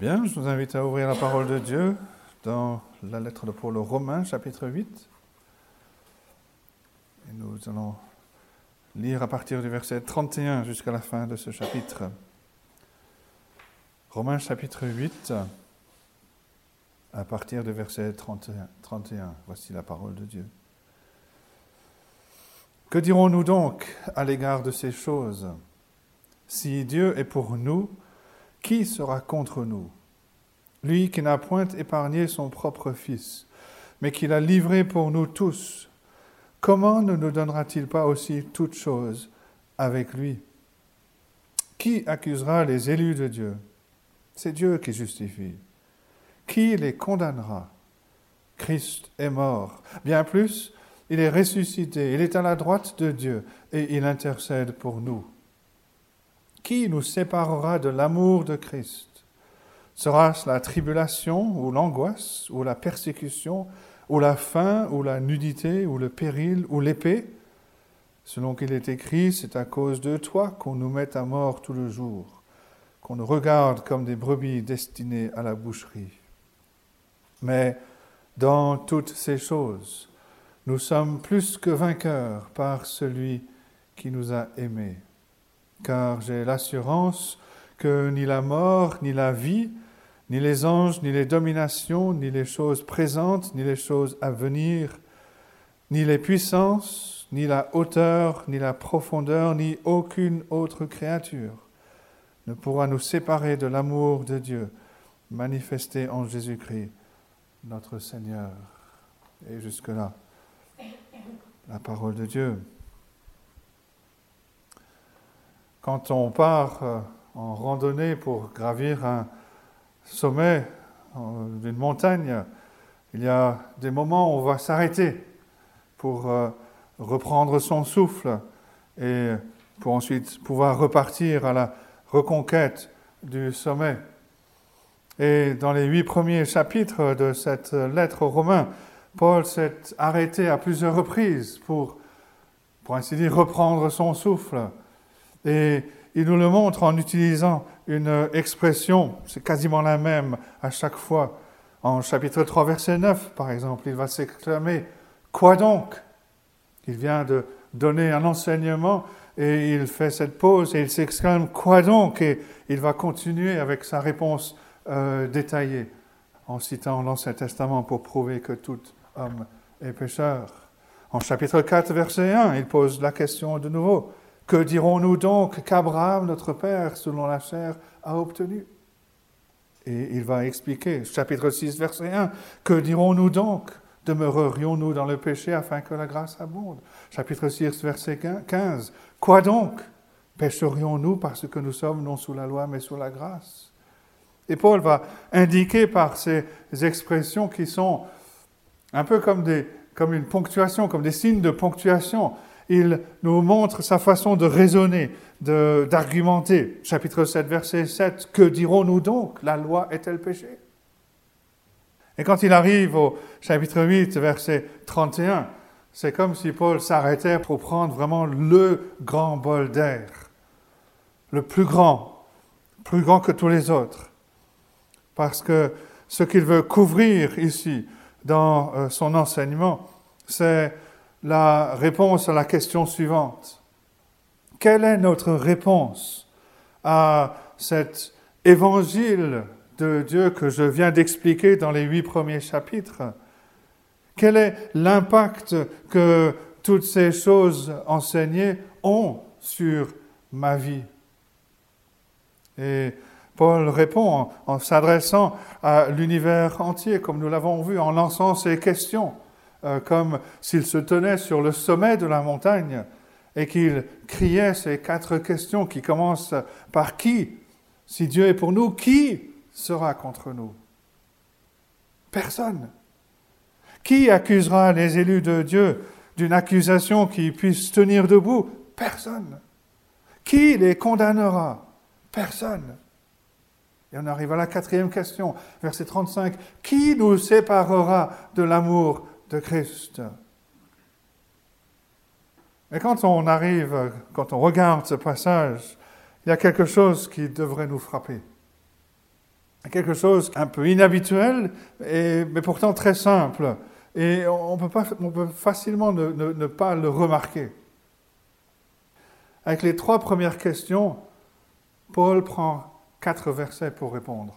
Bien, je vous invite à ouvrir la parole de Dieu dans la lettre de Paul aux Romains, chapitre 8. Et nous allons lire à partir du verset 31 jusqu'à la fin de ce chapitre. Romains chapitre 8, à partir du verset 31. 31. Voici la parole de Dieu. Que dirons-nous donc à l'égard de ces choses? Si Dieu est pour nous, qui sera contre nous? Lui qui n'a point épargné son propre Fils, mais qui l'a livré pour nous tous, comment ne nous donnera-t-il pas aussi toutes choses avec lui? Qui accusera les élus de Dieu? C'est Dieu qui justifie. Qui les condamnera? Christ est mort. Bien plus, il est ressuscité, il est à la droite de Dieu et il intercède pour nous. Qui nous séparera de l'amour de Christ? Sera-ce la tribulation ou l'angoisse ou la persécution ou la faim ou la nudité ou le péril ou l'épée? Selon qu'il est écrit, c'est à cause de toi qu'on nous met à mort tout le jour, qu'on nous regarde comme des brebis destinées à la boucherie. Mais dans toutes ces choses, nous sommes plus que vainqueurs par celui qui nous a aimés car j'ai l'assurance que ni la mort, ni la vie, ni les anges, ni les dominations, ni les choses présentes, ni les choses à venir, ni les puissances, ni la hauteur, ni la profondeur, ni aucune autre créature ne pourra nous séparer de l'amour de Dieu manifesté en Jésus-Christ, notre Seigneur. Et jusque-là, la parole de Dieu. Quand on part euh, en randonnée pour gravir un sommet euh, d'une montagne, il y a des moments où on va s'arrêter pour euh, reprendre son souffle et pour ensuite pouvoir repartir à la reconquête du sommet. Et dans les huit premiers chapitres de cette lettre aux Romains, Paul s'est arrêté à plusieurs reprises pour, pour ainsi dire, reprendre son souffle et il nous le montre en utilisant une expression, c'est quasiment la même à chaque fois. En chapitre 3, verset 9, par exemple, il va s'exclamer Quoi donc? Il vient de donner un enseignement et il fait cette pause et il s'exclame Quoi donc? Et il va continuer avec sa réponse euh, détaillée en citant l'Ancien Testament pour prouver que tout homme est pécheur. En chapitre 4, verset 1, il pose la question de nouveau que dirons-nous donc qu'Abraham, notre Père, selon la chair, a obtenu? Et il va expliquer, chapitre 6, verset 1, que dirons-nous donc? Demeurerions-nous dans le péché afin que la grâce abonde Chapitre 6, verset 15, quoi donc? Pécherions-nous parce que nous sommes non sous la loi mais sous la grâce Et Paul va indiquer par ces expressions qui sont un peu comme, une ponctuation, comme des signes de ponctuation il nous montre sa façon de raisonner, d'argumenter. Chapitre 7, verset 7, que dirons-nous donc? La loi est-elle péché? Et quand il arrive au chapitre 8, verset 31, c'est comme si Paul s'arrêtait pour prendre vraiment le grand bol d'air, le plus grand, plus grand que tous les autres. Parce que ce qu'il veut couvrir ici dans euh, son enseignement, c'est la réponse à la question suivante. Quelle est notre réponse à cet évangile de Dieu que je viens d'expliquer dans les huit premiers chapitres? Quel est l'impact que toutes ces choses enseignées ont sur ma vie? Et Paul répond en, s'adressant à l'univers entier, comme nous l'avons vu, en lançant ces questions. Euh, comme s'il se tenait sur le sommet de la montagne et qu'il criait ces quatre questions qui commencent par qui? Si Dieu est pour nous, qui sera contre nous? Personne. Qui accusera les élus de Dieu d'une accusation qui puisse tenir debout? Personne. Qui les condamnera? Personne. Et on arrive à la quatrième question, verset 35. Qui nous séparera de l'amour de Christ. Mais quand on arrive, quand on regarde ce passage, il y a quelque chose qui devrait nous frapper. quelque chose un peu inhabituel, mais pourtant très simple. Et on peut, pas, on peut facilement ne, pas le remarquer. Avec les trois premières questions, Paul prend quatre versets pour répondre.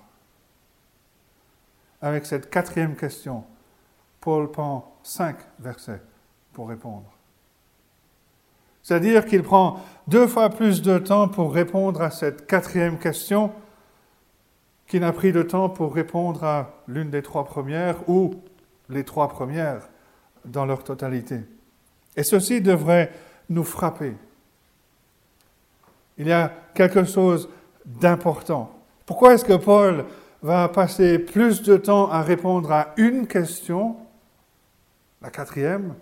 Avec cette quatrième question, Paul prend cinq versets pour répondre. C'est-à-dire qu'il prend deux fois plus de temps pour répondre à cette quatrième question qu'il n'a pris de temps pour répondre à l'une des trois premières ou les trois premières dans leur totalité. Et ceci devrait nous frapper. Il y a quelque chose d'important. Pourquoi est-ce que Paul va passer plus de temps à répondre à une question, quatrième,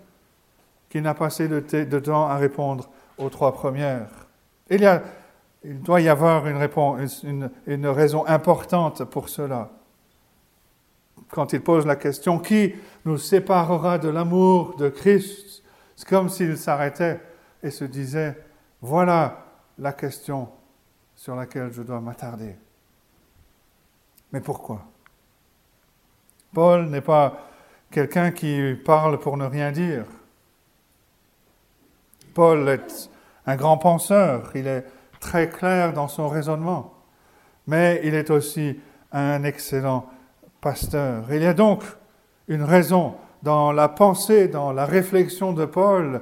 qu'il n'a passé de, temps à répondre aux trois premières. Il, y a, il doit y avoir une, réponse, une raison importante pour cela. Quand il pose la question qui nous séparera de l'amour de Christ, c'est comme s'il s'arrêtait et se disait voilà la question sur laquelle je dois m'attarder. Mais pourquoi? Paul n'est pas quelqu'un qui parle pour ne rien dire. Paul est un grand penseur, il est très clair dans son raisonnement, mais il est aussi un excellent pasteur. Il y a donc une raison dans la pensée, dans la réflexion de Paul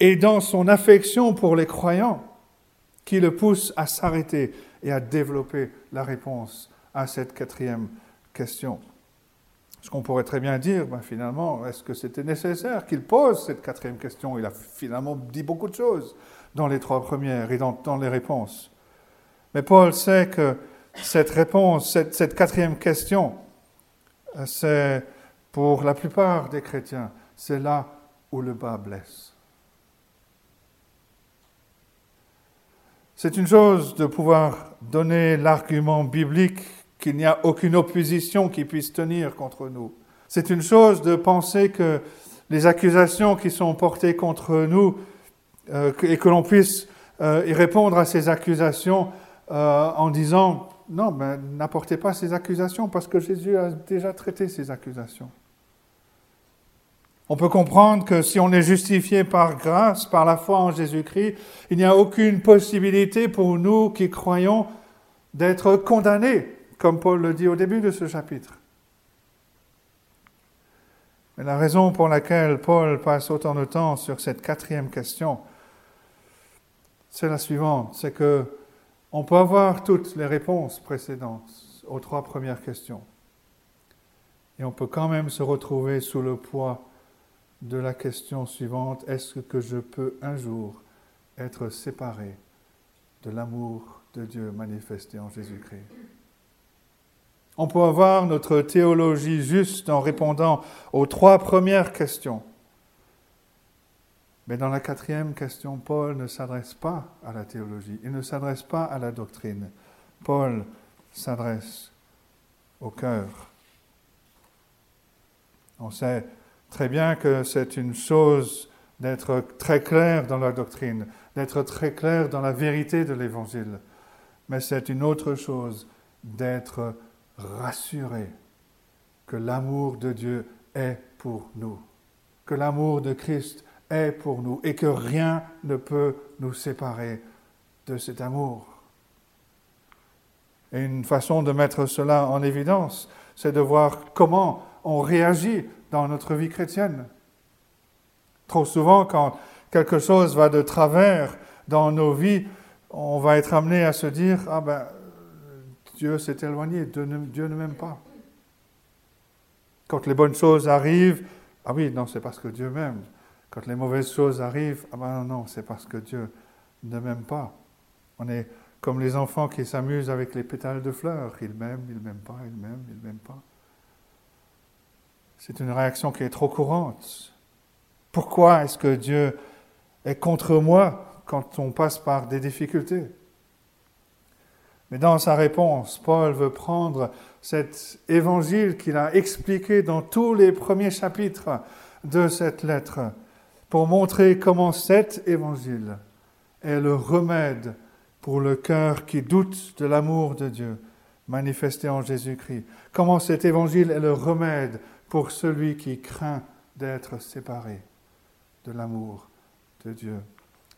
et dans son affection pour les croyants qui le pousse à s'arrêter et à développer la réponse à cette quatrième question. Ce qu'on pourrait très bien dire, ben finalement, est-ce que c'était nécessaire qu'il pose cette quatrième question? Il a finalement dit beaucoup de choses dans les trois premières et dans, les réponses. Mais Paul sait que cette réponse, cette, quatrième question, euh, c'est pour la plupart des chrétiens, c'est là où le bas blesse. C'est une chose de pouvoir donner l'argument biblique qu'il n'y a aucune opposition qui puisse tenir contre nous. C'est une chose de penser que les accusations qui sont portées contre nous euh, et que l'on puisse euh, y répondre à ces accusations en disant non, mais n'apportez pas ces accusations parce que Jésus a déjà traité ces accusations. On peut comprendre que si on est justifié par grâce, par la foi en Jésus-Christ, il n'y a aucune possibilité pour nous qui croyons d'être condamnés, comme Paul le dit au début de ce chapitre. Mais la raison pour laquelle Paul passe autant de temps sur cette quatrième question, c'est la suivante, c'est que on peut avoir toutes les réponses précédentes aux trois premières questions. Et on peut quand même se retrouver sous le poids de la question suivante, est-ce que je peux un jour être séparé de l'amour de Dieu manifesté en Jésus-Christ? On peut avoir notre théologie juste en répondant aux trois premières questions. Mais dans la quatrième question, Paul ne s'adresse pas à la théologie, il ne s'adresse pas à la doctrine. Paul s'adresse au cœur. On sait très bien que c'est une chose d'être très clair dans la doctrine, d'être très clair dans la vérité de l'Évangile, mais c'est une autre chose d'être rassuré que l'amour de Dieu est pour nous, que l'amour de Christ est pour nous et que rien ne peut nous séparer de cet amour. Et une façon de mettre cela en évidence, c'est de voir comment on réagit dans notre vie chrétienne. Trop souvent, quand quelque chose va de travers dans nos vies, on va être amené à se dire Ah ben, Dieu s'est éloigné, Dieu ne m'aime pas. Quand les bonnes choses arrivent, ah oui, non, c'est parce que Dieu m'aime. Quand les mauvaises choses arrivent, ah ben non, c'est parce que Dieu ne m'aime pas. On est comme les enfants qui s'amusent avec les pétales de fleurs. Ils m'aiment, ils m'aiment pas, ils m'aiment, ils m'aiment pas. C'est une réaction qui est trop courante. Pourquoi est-ce que Dieu est contre moi quand on passe par des difficultés? Mais dans sa réponse, Paul veut prendre cet évangile qu'il a expliqué dans tous les premiers chapitres de cette lettre pour montrer comment cet évangile est le remède pour le cœur qui doute de l'amour de Dieu manifesté en Jésus-Christ. Comment cet évangile est le remède pour celui qui craint d'être séparé de l'amour de Dieu.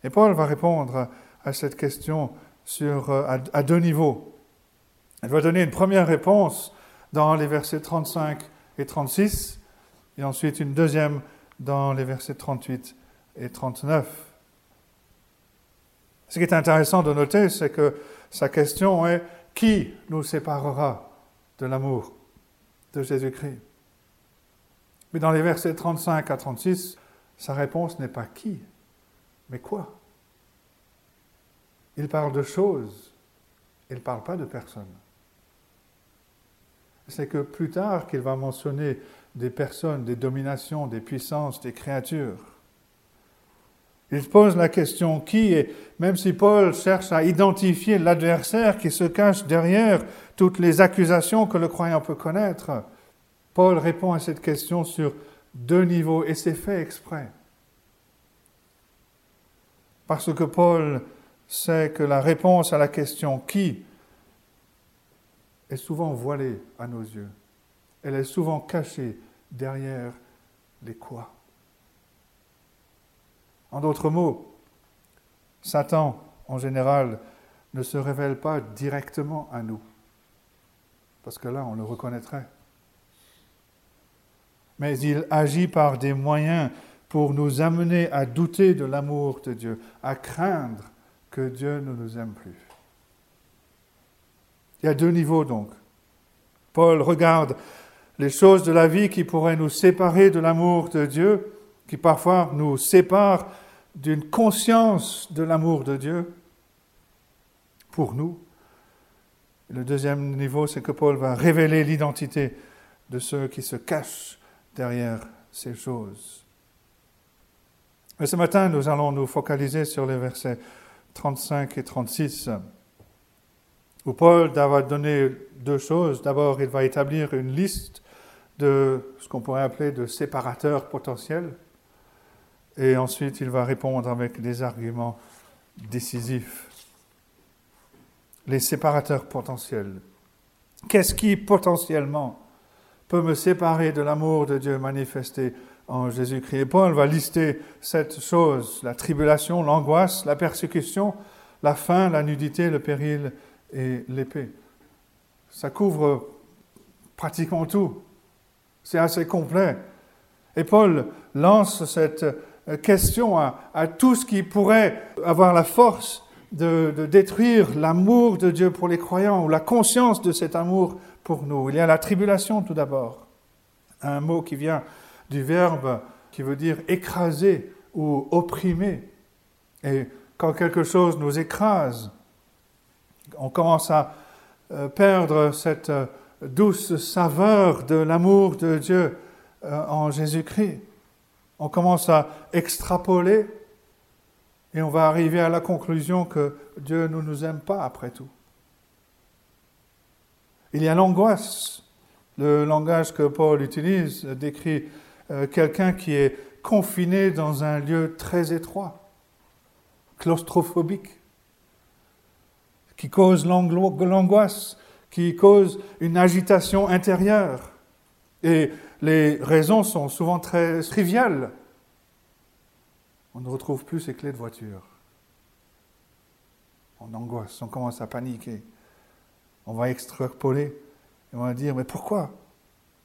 Et Paul va répondre à cette question sur, à, à deux niveaux. Il va donner une première réponse dans les versets 35 et 36, et ensuite une deuxième dans les versets 38 et 39. Ce qui est intéressant de noter, c'est que sa question est qui nous séparera de l'amour de Jésus-Christ? Mais dans les versets 35 à 36, sa réponse n'est pas qui, mais quoi? Il parle de choses, il ne parle pas de personnes. C'est que plus tard qu'il va mentionner des personnes, des dominations, des puissances, des créatures. Il pose la question qui, et même si Paul cherche à identifier l'adversaire qui se cache derrière toutes les accusations que le croyant peut connaître, Paul répond à cette question sur deux niveaux, et c'est fait exprès. Parce que Paul sait que la réponse à la question qui est souvent voilée à nos yeux. Elle est souvent cachée derrière les quoi. En d'autres mots, Satan, en général, ne se révèle pas directement à nous, parce que là, on le reconnaîtrait. Mais il agit par des moyens pour nous amener à douter de l'amour de Dieu, à craindre que Dieu ne nous aime plus. Il y a deux niveaux donc. Paul regarde les choses de la vie qui pourraient nous séparer de l'amour de Dieu, qui parfois nous séparent d'une conscience de l'amour de Dieu pour nous. le deuxième niveau, c'est que Paul va révéler l'identité de ceux qui se cachent derrière ces choses. Mais ce matin, nous allons nous focaliser sur les versets 35 et 36, où Paul va donner deux choses. D'abord, il va établir une liste de ce qu'on pourrait appeler de séparateurs potentiels. Et ensuite, il va répondre avec des arguments décisifs. Les séparateurs potentiels. Qu'est-ce qui potentiellement peut me séparer de l'amour de Dieu manifesté en Jésus-Christ Et Paul va lister cette chose, la tribulation, l'angoisse, la persécution, la faim, la nudité, le péril et l'épée. Ça couvre pratiquement tout. C'est assez complet. Et Paul lance cette question à, tout ce qui pourrait avoir la force de détruire l'amour de Dieu pour les croyants ou la conscience de cet amour pour nous. Il y a la tribulation tout d'abord, un mot qui vient du verbe qui veut dire écraser ou opprimer. Et quand quelque chose nous écrase, on commence à euh, perdre cette euh, douce saveur de l'amour de Dieu en Jésus-Christ on commence à extrapoler et on va arriver à la conclusion que Dieu ne nous aime pas après tout. Il y a l'angoisse. Le langage que Paul utilise décrit euh, quelqu'un qui est confiné dans un lieu très étroit, claustrophobique, qui cause l'angoisse, qui cause une agitation intérieure. Et les raisons sont souvent très triviales. On ne retrouve plus ses clés de voiture. On angoisse, on commence à paniquer. On va extrapoler et on va dire, mais pourquoi?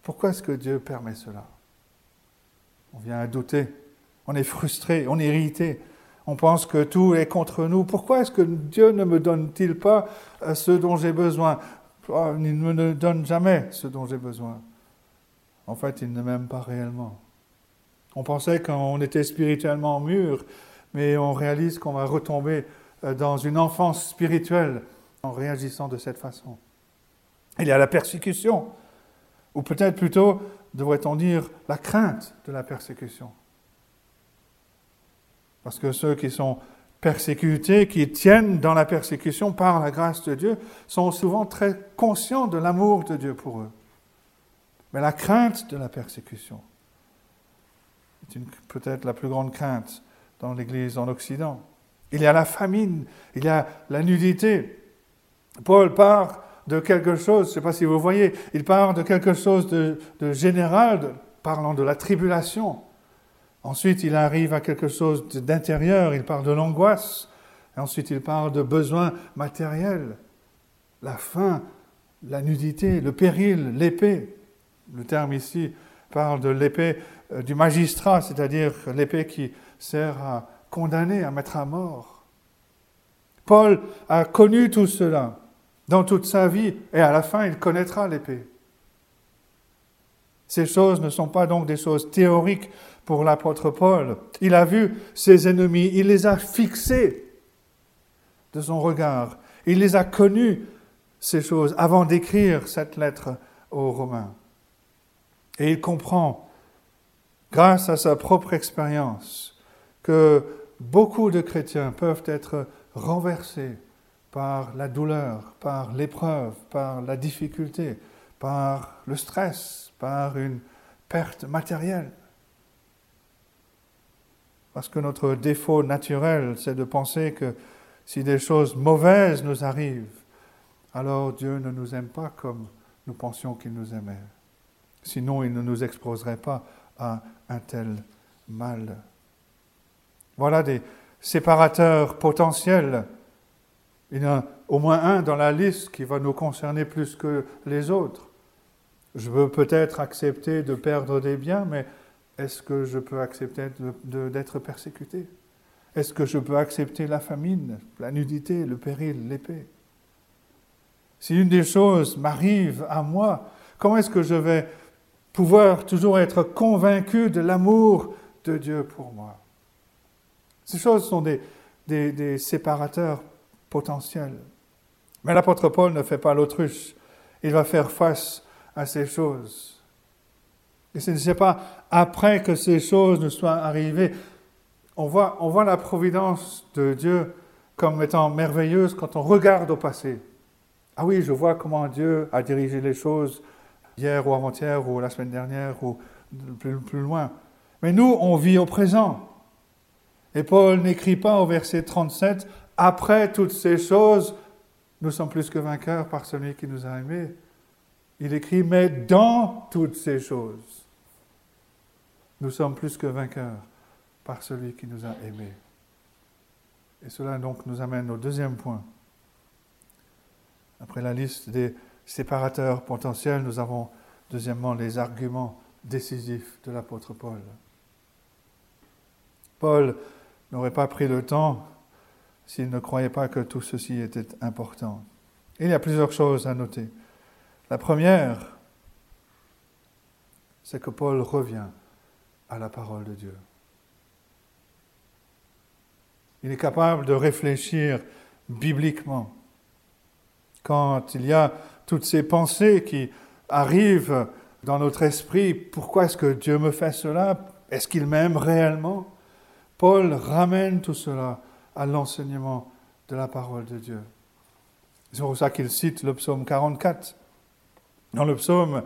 Pourquoi est-ce que Dieu permet cela? On vient à douter, on est frustré, on est irrité, on pense que tout est contre nous. Pourquoi est-ce que Dieu ne me donne-t-il pas euh, ce dont j'ai besoin? Oh, Il ne me donne jamais ce dont j'ai besoin. En fait, il ne m'aime pas réellement. On pensait qu'on était spirituellement mûr, mais on réalise qu'on va retomber euh, dans une enfance spirituelle en réagissant de cette façon. Il y a la persécution, ou peut-être plutôt, devrait-on dire, la crainte de la persécution. Parce que ceux qui sont persécutés, qui tiennent dans la persécution par la grâce de Dieu, sont souvent très conscients de l'amour de Dieu pour eux mais la crainte de la persécution est peut-être la plus grande crainte dans l'Église en Occident. Il y a la famine, il y a la nudité. Paul part de quelque chose, je ne sais pas si vous voyez, il parle de quelque chose de, général, parlant de la tribulation. Ensuite, il arrive à quelque chose d'intérieur, il parle de l'angoisse. Ensuite, il parle de besoins matériels, la faim, la nudité, le péril, l'épée. Le terme ici parle de l'épée euh, du magistrat, c'est-à-dire l'épée qui sert à condamner, à mettre à mort. Paul a connu tout cela dans toute sa vie et à la fin il connaîtra l'épée. Ces choses ne sont pas donc des choses théoriques pour l'apôtre Paul. Il a vu ses ennemis, il les a fixés de son regard, il les a connus, ces choses, avant d'écrire cette lettre aux Romains. Et il comprend, grâce à sa propre expérience, que beaucoup de chrétiens peuvent être renversés par la douleur, par l'épreuve, par la difficulté, par le stress, par une perte matérielle. Parce que notre défaut naturel, c'est de penser que si des choses mauvaises nous arrivent, alors Dieu ne nous aime pas comme nous pensions qu'il nous aimait. Sinon, il ne nous exposerait pas à un tel mal. Voilà des séparateurs potentiels. Il y en a au moins un dans la liste qui va nous concerner plus que les autres. Je veux peut-être accepter de perdre des biens, mais est-ce que je peux accepter d'être persécuté? Est-ce que je peux accepter la famine, la nudité, le péril, l'épée? Si une des choses m'arrive à moi, comment est-ce que je vais pouvoir toujours être convaincu de l'amour de Dieu pour moi? Ces choses sont des, des séparateurs potentiels. Mais l'apôtre Paul ne fait pas l'autruche. Il va faire face à ces choses. Et ce n'est pas après que ces choses ne soient arrivées. On voit, on voit la providence de Dieu comme étant merveilleuse quand on regarde au passé. Ah oui, je vois comment Dieu a dirigé les choses hier ou avant-hier ou la semaine dernière ou plus loin. Mais nous, on vit au présent. Et Paul n'écrit pas au verset 37, après toutes ces choses, nous sommes plus que vainqueurs par celui qui nous a aimés. Il écrit, mais dans toutes ces choses, nous sommes plus que vainqueurs par celui qui nous a aimés. Et cela donc nous amène au deuxième point. Après la liste des séparateurs potentiels, nous avons deuxièmement les arguments décisifs de l'apôtre Paul. Paul n'aurait pas pris le temps s'il ne croyait pas que tout ceci était important. Il y a plusieurs choses à noter. La première, c'est que Paul revient à la parole de Dieu. Il est capable de réfléchir bibliquement. Quand il y a toutes ces pensées qui arrivent dans notre esprit, pourquoi est-ce que Dieu me fait cela? Est-ce qu'il m'aime réellement? Paul ramène tout cela à l'enseignement de la parole de Dieu. C'est pour ça qu'il cite le psaume 44. Dans le psaume,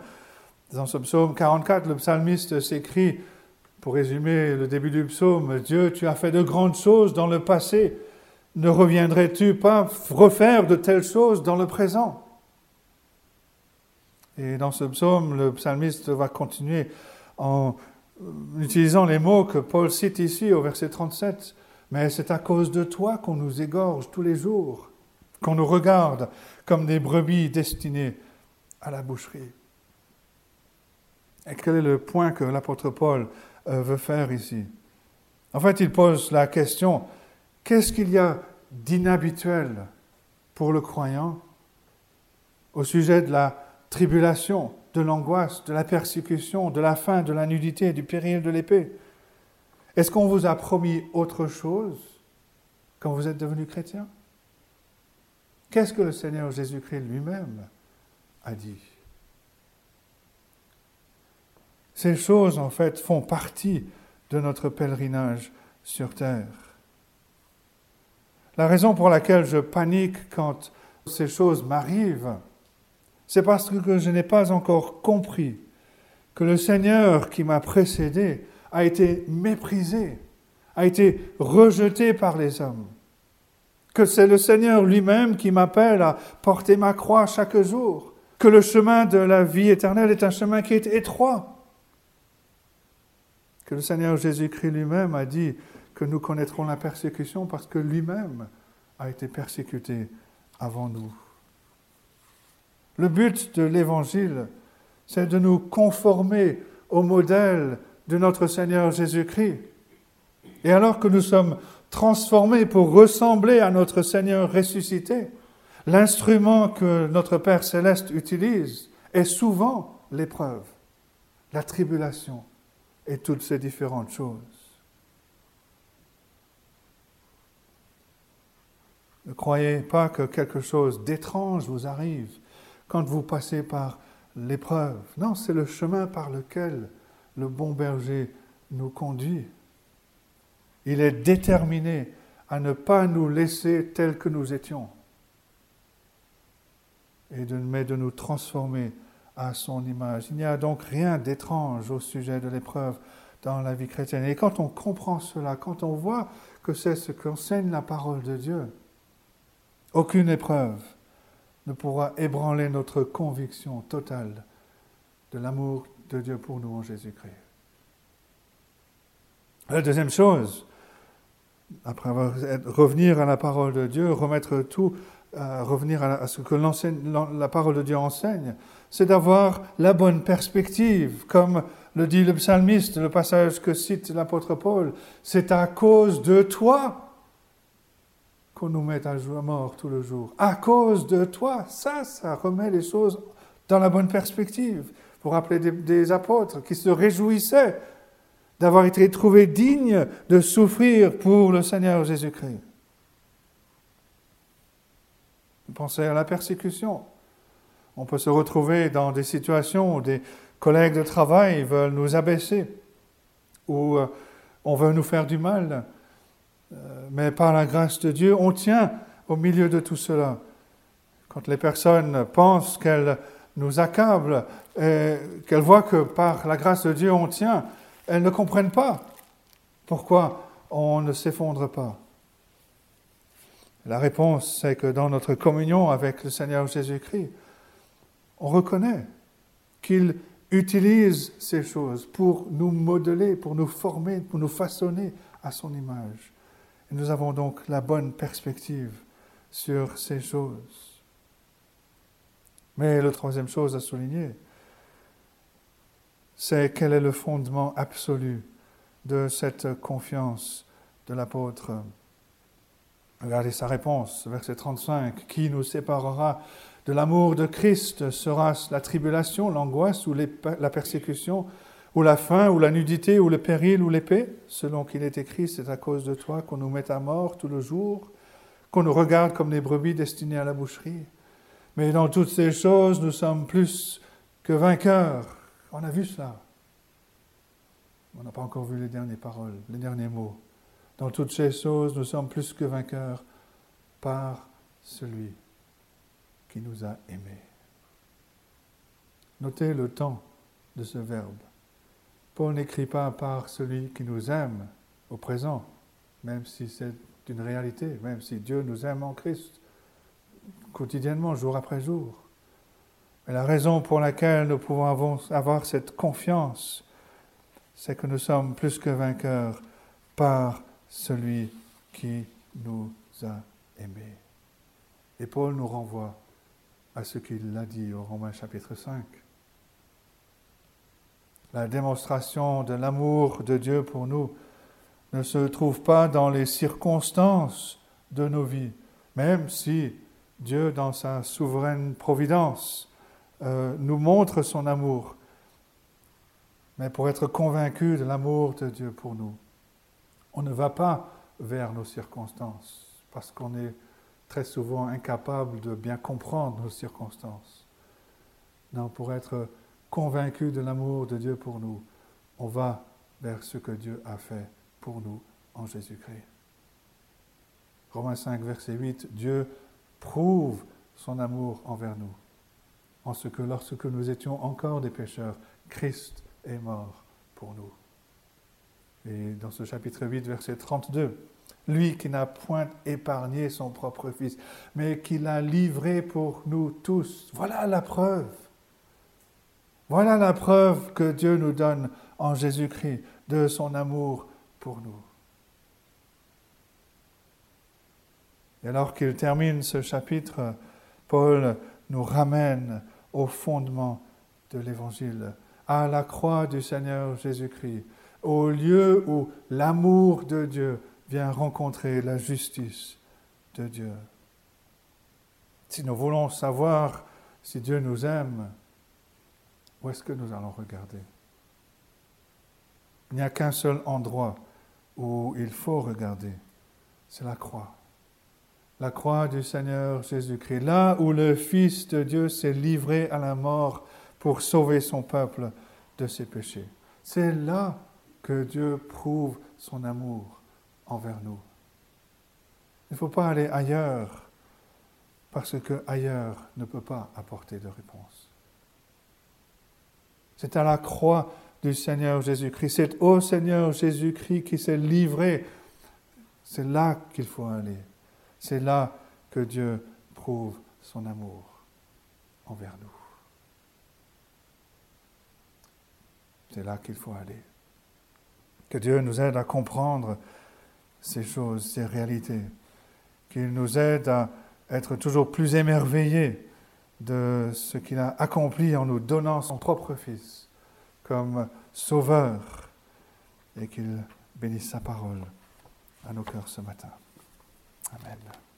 dans ce psaume 44, le psalmiste s'écrit pour résumer le début du psaume, Dieu, tu as fait de grandes choses dans le passé. Ne reviendrais-tu pas refaire de telles choses dans le présent Et dans ce psaume, le psalmiste va continuer en utilisant les mots que Paul cite ici au verset 37. Mais c'est à cause de toi qu'on nous égorge tous les jours, qu'on nous regarde comme des brebis destinées à la boucherie. Et quel est le point que l'apôtre Paul euh, veut faire ici? En fait, il pose la question, qu'est-ce qu'il y a d'inhabituel pour le croyant au sujet de la tribulation, de l'angoisse, de la persécution, de la faim, de la nudité, du péril de l'épée? Est-ce qu'on vous a promis autre chose quand vous êtes devenu chrétien? Qu'est-ce que le Seigneur Jésus-Christ lui-même a dit? Ces choses, en fait, font partie de notre pèlerinage sur Terre. La raison pour laquelle je panique quand ces choses m'arrivent, c'est parce que je n'ai pas encore compris que le Seigneur qui m'a précédé a été méprisé, a été rejeté par les hommes. que c'est le Seigneur lui-même qui m'appelle à porter ma croix chaque jour, que le chemin de la vie éternelle est un chemin qui est étroit, que le Seigneur Jésus-Christ lui-même a dit que nous connaîtrons la persécution parce que lui-même a été persécuté avant nous. Le but de l'Évangile, c'est de nous conformer au modèle de notre Seigneur Jésus-Christ. Et alors que nous sommes transformés pour ressembler à notre Seigneur ressuscité, l'instrument que notre Père céleste utilise est souvent l'épreuve, la tribulation et toutes ces différentes choses. Ne croyez pas que quelque chose d'étrange vous arrive quand vous passez par l'épreuve. Non, c'est le chemin par lequel le bon berger nous conduit. Il est déterminé à ne pas nous laisser tels que nous étions, et mais de nous transformer à son image. Il n'y a donc rien d'étrange au sujet de l'épreuve dans la vie chrétienne. Et quand on comprend cela, quand on voit que c'est ce qu'enseigne la parole de Dieu, aucune épreuve ne pourra ébranler notre conviction totale de l'amour de Dieu pour nous en Jésus-Christ. La deuxième chose, après avoir revenir à la parole de Dieu, remettre tout, euh, revenir à, ce que la parole de Dieu enseigne, c'est d'avoir la bonne perspective, comme le dit le psalmiste, le passage que cite l'apôtre Paul, c'est à cause de toi qu'on nous met à mort tout le jour. À cause de toi, ça, ça remet les choses dans la bonne perspective. Pour rappeler des, apôtres qui se réjouissaient d'avoir été trouvés dignes de souffrir pour le Seigneur Jésus-Christ. Pensez à la persécution. On peut se retrouver dans des situations où des collègues de travail veulent nous abaisser, ou euh, on veut nous faire du mal, euh, mais par la grâce de Dieu, on tient au milieu de tout cela. Quand les personnes pensent qu'elles nous accablent, et qu'elles voient que par la grâce de Dieu on tient, elles ne comprennent pas pourquoi on ne s'effondre pas. La réponse, c'est que dans notre communion avec le Seigneur Jésus-Christ, on reconnaît qu'il utilise ces choses pour nous modeler, pour nous former, pour nous façonner à son image. Nous avons donc la bonne perspective sur ces choses. Mais la troisième chose à souligner, c'est quel est le fondement absolu de cette confiance de l'apôtre. Regardez sa réponse, verset 35. Qui nous séparera de l'amour de Christ Sera-ce la tribulation, l'angoisse ou la persécution ou la faim, ou la nudité, ou le péril, ou l'épée, selon qu'il est écrit, c'est à cause de toi qu'on nous met à mort tout le jour, qu'on nous regarde comme des brebis destinées à la boucherie. Mais dans toutes ces choses, nous sommes plus que vainqueurs. On a vu cela. On n'a pas encore vu les dernières paroles, les derniers mots. Dans toutes ces choses, nous sommes plus que vainqueurs par celui qui nous a aimés. Notez le temps de ce verbe. Paul n'écrit pas par celui qui nous aime au présent, même si c'est une réalité, même si Dieu nous aime en Christ, quotidiennement, jour après jour. Mais la raison pour laquelle nous pouvons avoir cette confiance, c'est que nous sommes plus que vainqueurs par celui qui nous a aimés. Et Paul nous renvoie à ce qu'il a dit au Romains chapitre 5 la démonstration de l'amour de Dieu pour nous ne se trouve pas dans les circonstances de nos vies, même si Dieu, dans sa souveraine providence, euh, nous montre son amour, mais pour être convaincu de l'amour de Dieu pour nous, on ne va pas vers nos circonstances, parce qu'on est très souvent incapable de bien comprendre nos circonstances. Non, pour être convaincus de l'amour de Dieu pour nous, on va vers ce que Dieu a fait pour nous en Jésus-Christ. Romains 5, verset 8, Dieu prouve son amour envers nous, en ce que lorsque nous étions encore des pécheurs, Christ est mort pour nous. Et dans ce chapitre 8, verset 32, lui qui n'a point épargné son propre Fils, mais qui l'a livré pour nous tous. Voilà la preuve. Voilà la preuve que Dieu nous donne en Jésus-Christ de son amour pour nous. Et alors qu'il termine ce chapitre, Paul nous ramène au fondement de l'Évangile, à la croix du Seigneur Jésus-Christ, au lieu où l'amour de Dieu vient rencontrer la justice de Dieu. Si nous voulons savoir si Dieu nous aime, où est-ce que nous allons regarder? Il n'y a qu'un seul endroit où il faut regarder, c'est la croix. La croix du Seigneur Jésus-Christ, là où le Fils de Dieu s'est livré à la mort pour sauver son peuple de ses péchés. C'est là que Dieu prouve son amour envers nous. Il ne faut pas aller ailleurs parce que ailleurs ne peut pas apporter de réponse. C'est à la croix du Seigneur Jésus-Christ, c'est au Seigneur Jésus-Christ qui s'est livré. C'est là qu'il faut aller. C'est là que Dieu prouve son amour envers nous. C'est là qu'il faut aller. Que Dieu nous aide à comprendre ces choses, ces réalités, qu'il nous aide à être toujours plus émerveillés de ce qu'il a accompli en nous donnant son propre Fils comme Sauveur et qu'il bénisse sa parole à nos cœurs ce matin. Amen.